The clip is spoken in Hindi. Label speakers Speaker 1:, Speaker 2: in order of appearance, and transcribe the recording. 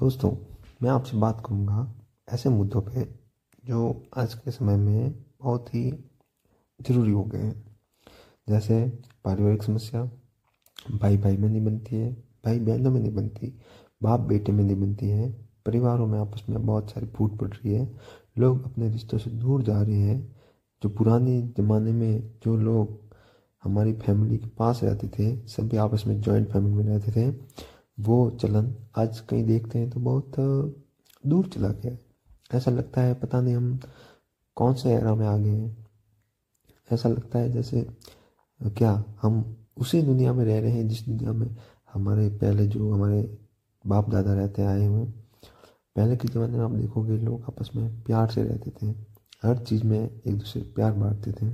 Speaker 1: दोस्तों, मैं आपसे बात करूँगा ऐसे मुद्दों पे जो आज के समय में बहुत ही ज़रूरी हो गए हैं। जैसे पारिवारिक समस्या भाई भाई में नहीं बनती है भाई बहनों में नहीं बनती बाप बेटे में नहीं बनती है, परिवारों में, आपस में बहुत सारी फूट पड़ रही है, लोग अपने रिश्तों से दूर जा रहे हैं, जो पुराने ज़माने में जो लोग हमारी फैमिली के पास रहते थे, सभी आपस में जॉइंट फैमिली में रहते थे वो चलन आज कहीं देखते हैं तो बहुत दूर चला गया है। ऐसा लगता है पता नहीं हम कौन से एरा में आ गए हैं। ऐसा लगता है जैसे क्या हम उसी दुनिया में रह रहे हैं जिस दुनिया में हमारे पहले जो हमारे बाप दादा रहते आए हुए पहले के ज़माने में आप देखोगे लोग आपस में प्यार से रहते थे, हर चीज़ में एक दूसरे प्यार बांटते थे।